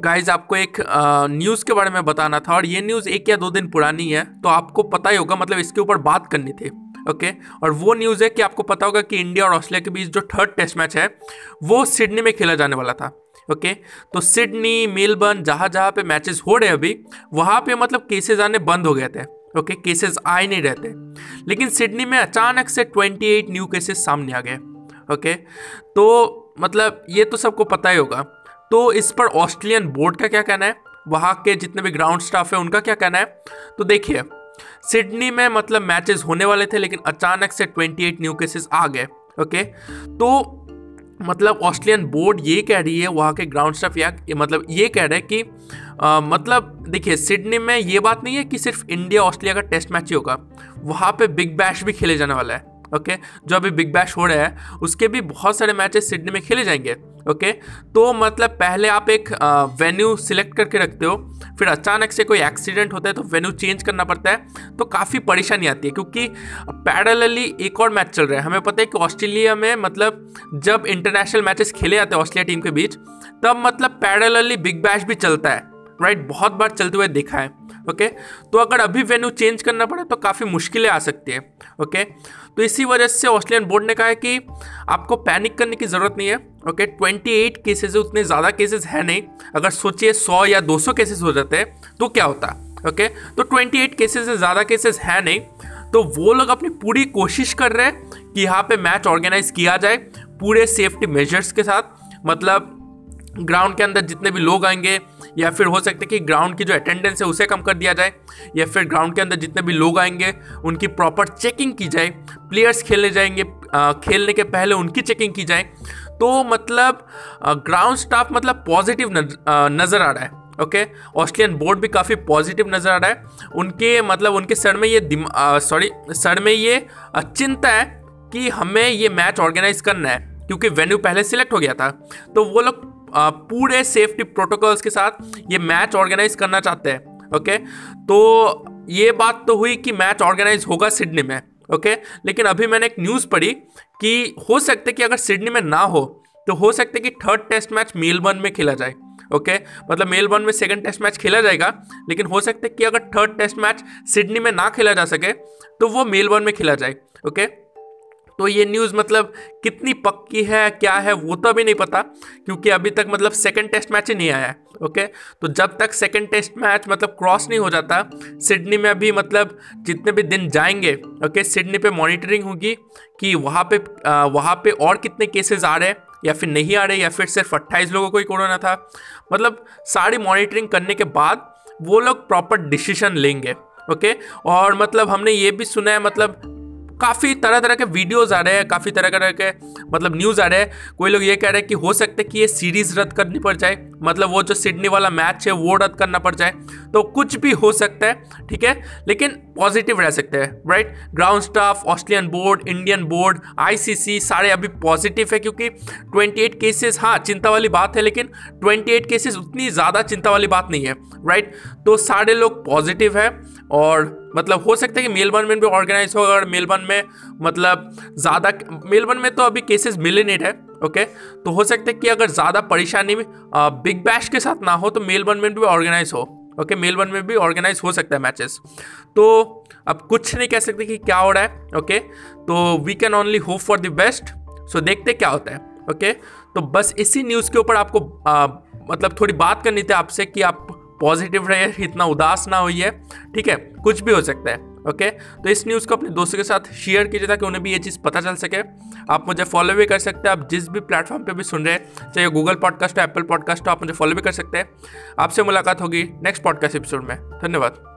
Guys आपको एक news के बारे में बताना था और ये न्यूज़ एक या दो दिन पुरानी है तो आपको पता ही होगा मतलब इसके ऊपर बात करनी थी ओके और वो न्यूज़ है कि आपको पता होगा कि इंडिया और ऑस्ट्रेलिया के बीच जो थर्ड टेस्ट मैच है, वो सिडनी में खेला जाने वाला था ओके तो सिडनी मेलबर्न जहाँ जहाँ पे मैचेस हो रहे हैं अभी, वहाँ पे मतलब केसेस आने बंद हो गए थे ओके केसेस आए नहीं रहते लेकिन सिडनी में अचानक से 28 न्यू केसेस सामने आ गए ओके तो मतलब ये तो सबको पता ही होगा। तो इस पर ऑस्ट्रेलियन बोर्ड का क्या कहना है? वहाँ के जितने भी ग्राउंड स्टाफ है उनका क्या कहना है? तो देखिए सिडनी में मतलब मैचेस होने वाले थे लेकिन अचानक से 28 न्यू केसेस आ गए ओके तो मतलब ऑस्ट्रेलियन बोर्ड ये कह रही है वहाँ के ग्राउंड स्टाफ या मतलब ये कह रहे हैं कि आ, मतलब देखिए सिडनी में ये बात नहीं है कि सिर्फ़ इंडिया ऑस्ट्रेलिया का टेस्ट मैच ही होगा वहाँ पे बिग बैश भी खेले जाने वाला है। ओके? जो अभी बिग बैश हो रहा है, उसके भी बहुत सारे मैचेस सिडनी में खेले जाएँगे, ओके? तो मतलब पहले आप एक वेन्यू सिलेक्ट करके रखते हो, फिर अचानक से कोई एक्सीडेंट होता है तो वेन्यू चेंज करना पड़ता है तो काफ़ी परेशानी आती है, क्योंकि पैरेलली एक और मैच चल रहा है। हमें पता है कि ऑस्ट्रेलिया में मतलब जब इंटरनेशनल मैचेस खेले जाते हैं ऑस्ट्रेलिया टीम के बीच, तब मतलब पैरेलली बिग बैश भी चलता है राइट बहुत बार चलते हुए देखा है। ओके तो अगर अभी वेन्यू चेंज करना पड़े तो काफ़ी मुश्किलें आ सकती है। ओके तो इसी वजह से ऑस्ट्रेलियन बोर्ड ने कहा है कि आपको पैनिक करने की ज़रूरत नहीं है। ओके ट्वेंटी एट केसेज उतने ज़्यादा केसेज है नहीं। अगर सोचिए सौ या दो सौ केसेज हो जाते हैं तो क्या होता? ओके तो ट्वेंटी एट केसेज से ज़्यादा केसेज है नहीं। तो वो लोग अपनी पूरी कोशिश कर रहे हैं कि यहाँ पे मैच ऑर्गेनाइज किया जाए, पूरे सेफ्टी मेजर्स के साथ। मतलब ग्राउंड के अंदर जितने भी लोग आएँगे, या फिर हो सकता है कि ग्राउंड की जो अटेंडेंस है उसे कम कर दिया जाए, या फिर ग्राउंड के अंदर जितने भी लोग आएँगे, उनकी प्रॉपर चेकिंग की जाए प्लेयर्स खेलने जाएँगे खेलने के पहले उनकी चेकिंग की जाए। तो मतलब ग्राउंड स्टाफ मतलब पॉजिटिव नज़र आ रहा है ओके ऑस्ट्रेलियन बोर्ड भी काफ़ी पॉजिटिव नज़र आ रहा है। उनके मतलब उनके सर में ये सॉरी सर में ये चिंता है कि हमें ये मैच ऑर्गेनाइज करना है, क्योंकि वेन्यू पहले सिलेक्ट हो गया था। तो वो लोग पूरे सेफ्टी प्रोटोकॉल्स के साथ ये मैच ऑर्गेनाइज करना चाहते हैं ओके तो ये बात तो हुई कि मैच ऑर्गेनाइज होगा सिडनी में ओके लेकिन अभी मैंने एक न्यूज़ पढ़ी कि हो सकता है कि अगर सिडनी में ना हो तो हो सकता है कि थर्ड टेस्ट मैच मेलबर्न में खेला जाए ओके मतलब मेलबर्न में सेकंड टेस्ट मैच खेला जाएगा, लेकिन हो सकता है कि अगर थर्ड टेस्ट मैच सिडनी में ना खेला जा सके तो वो मेलबर्न में खेला जाए ओके तो ये न्यूज़ मतलब कितनी पक्की है, क्या है, वो तो अभी नहीं पता, क्योंकि अभी तक मतलब सेकंड टेस्ट मैच ही नहीं आया ओके तो जब तक सेकंड टेस्ट मैच मतलब क्रॉस नहीं हो जाता सिडनी में अभी मतलब जितने भी दिन जाएँगे ओके सिडनी पे मॉनिटरिंग होगी कि वहाँ पे वहाँ पे और कितने केसेस आ रहे हैं, या फिर नहीं आ रहे, या फिर सिर्फ़ अट्ठाईस लोगों को ही कोरोना था। मतलब सारी मॉनिटरिंग करने के बाद वो लोग प्रॉपर डिसीज़न लेंगे ओके और मतलब हमने ये भी सुना है मतलब काफ़ी तरह तरह के वीडियोज़ आ रहे हैं, काफ़ी तरह तरह के मतलब न्यूज़ आ रहे हैं। कोई लोग ये कह रहे हैं कि हो सकता है कि ये सीरीज़ रद्द करनी पड़ जाए मतलब वो जो सिडनी वाला मैच है, वो रद्द करना पड़ जाए। तो कुछ भी हो सकता है, ठीक है? लेकिन पॉजिटिव रह सकते हैं right ground staff Australian board Indian board ICC सारे अभी पॉजिटिव है क्योंकि 28 केसेस हाँ चिंता वाली बात है, लेकिन 28 केसेस उतनी ज़्यादा चिंता वाली बात नहीं है राइट तो सारे लोग पॉजिटिव है और मतलब हो सकता है कि मेलबर्न में भी ऑर्गेनाइज हो और मेलबर्न में मतलब ज़्यादा मेलबर्न में तो अभी केसेस मिले नहीं रहे ओके तो हो सकता है कि अगर ज़्यादा परेशानी बिग बैश के साथ ना हो तो मेलबर्न में भी ऑर्गेनाइज हो ओके मेलबर्न में भी ऑर्गेनाइज हो सकता है मैचेस तो अब कुछ नहीं कह सकते कि क्या हो रहा है ओके तो we can only hope for the best so देखते क्या होता है ओके तो बस इसी न्यूज़ के ऊपर आपको आ, मतलब थोड़ी बात करनी थी आपसे कि आप पॉजिटिव रहे इतना उदास ना हुई है ठीक है? कुछ भी हो सकता है ओके तो इस न्यूज़ को अपने दोस्तों के साथ शेयर कीजिए ताकि उन्हें भी ये चीज़ पता चल सके। आप मुझे फॉलो भी कर सकते हैं, आप जिस भी प्लेटफॉर्म पे भी सुन रहे हैं, चाहे गूगल पॉडकास्ट हो एप्पल पॉडकास्ट हो, आप मुझे फॉलो भी कर सकते हैं। आपसे मुलाकात होगी नेक्स्ट पॉडकास्ट एपिसोड में। धन्यवाद।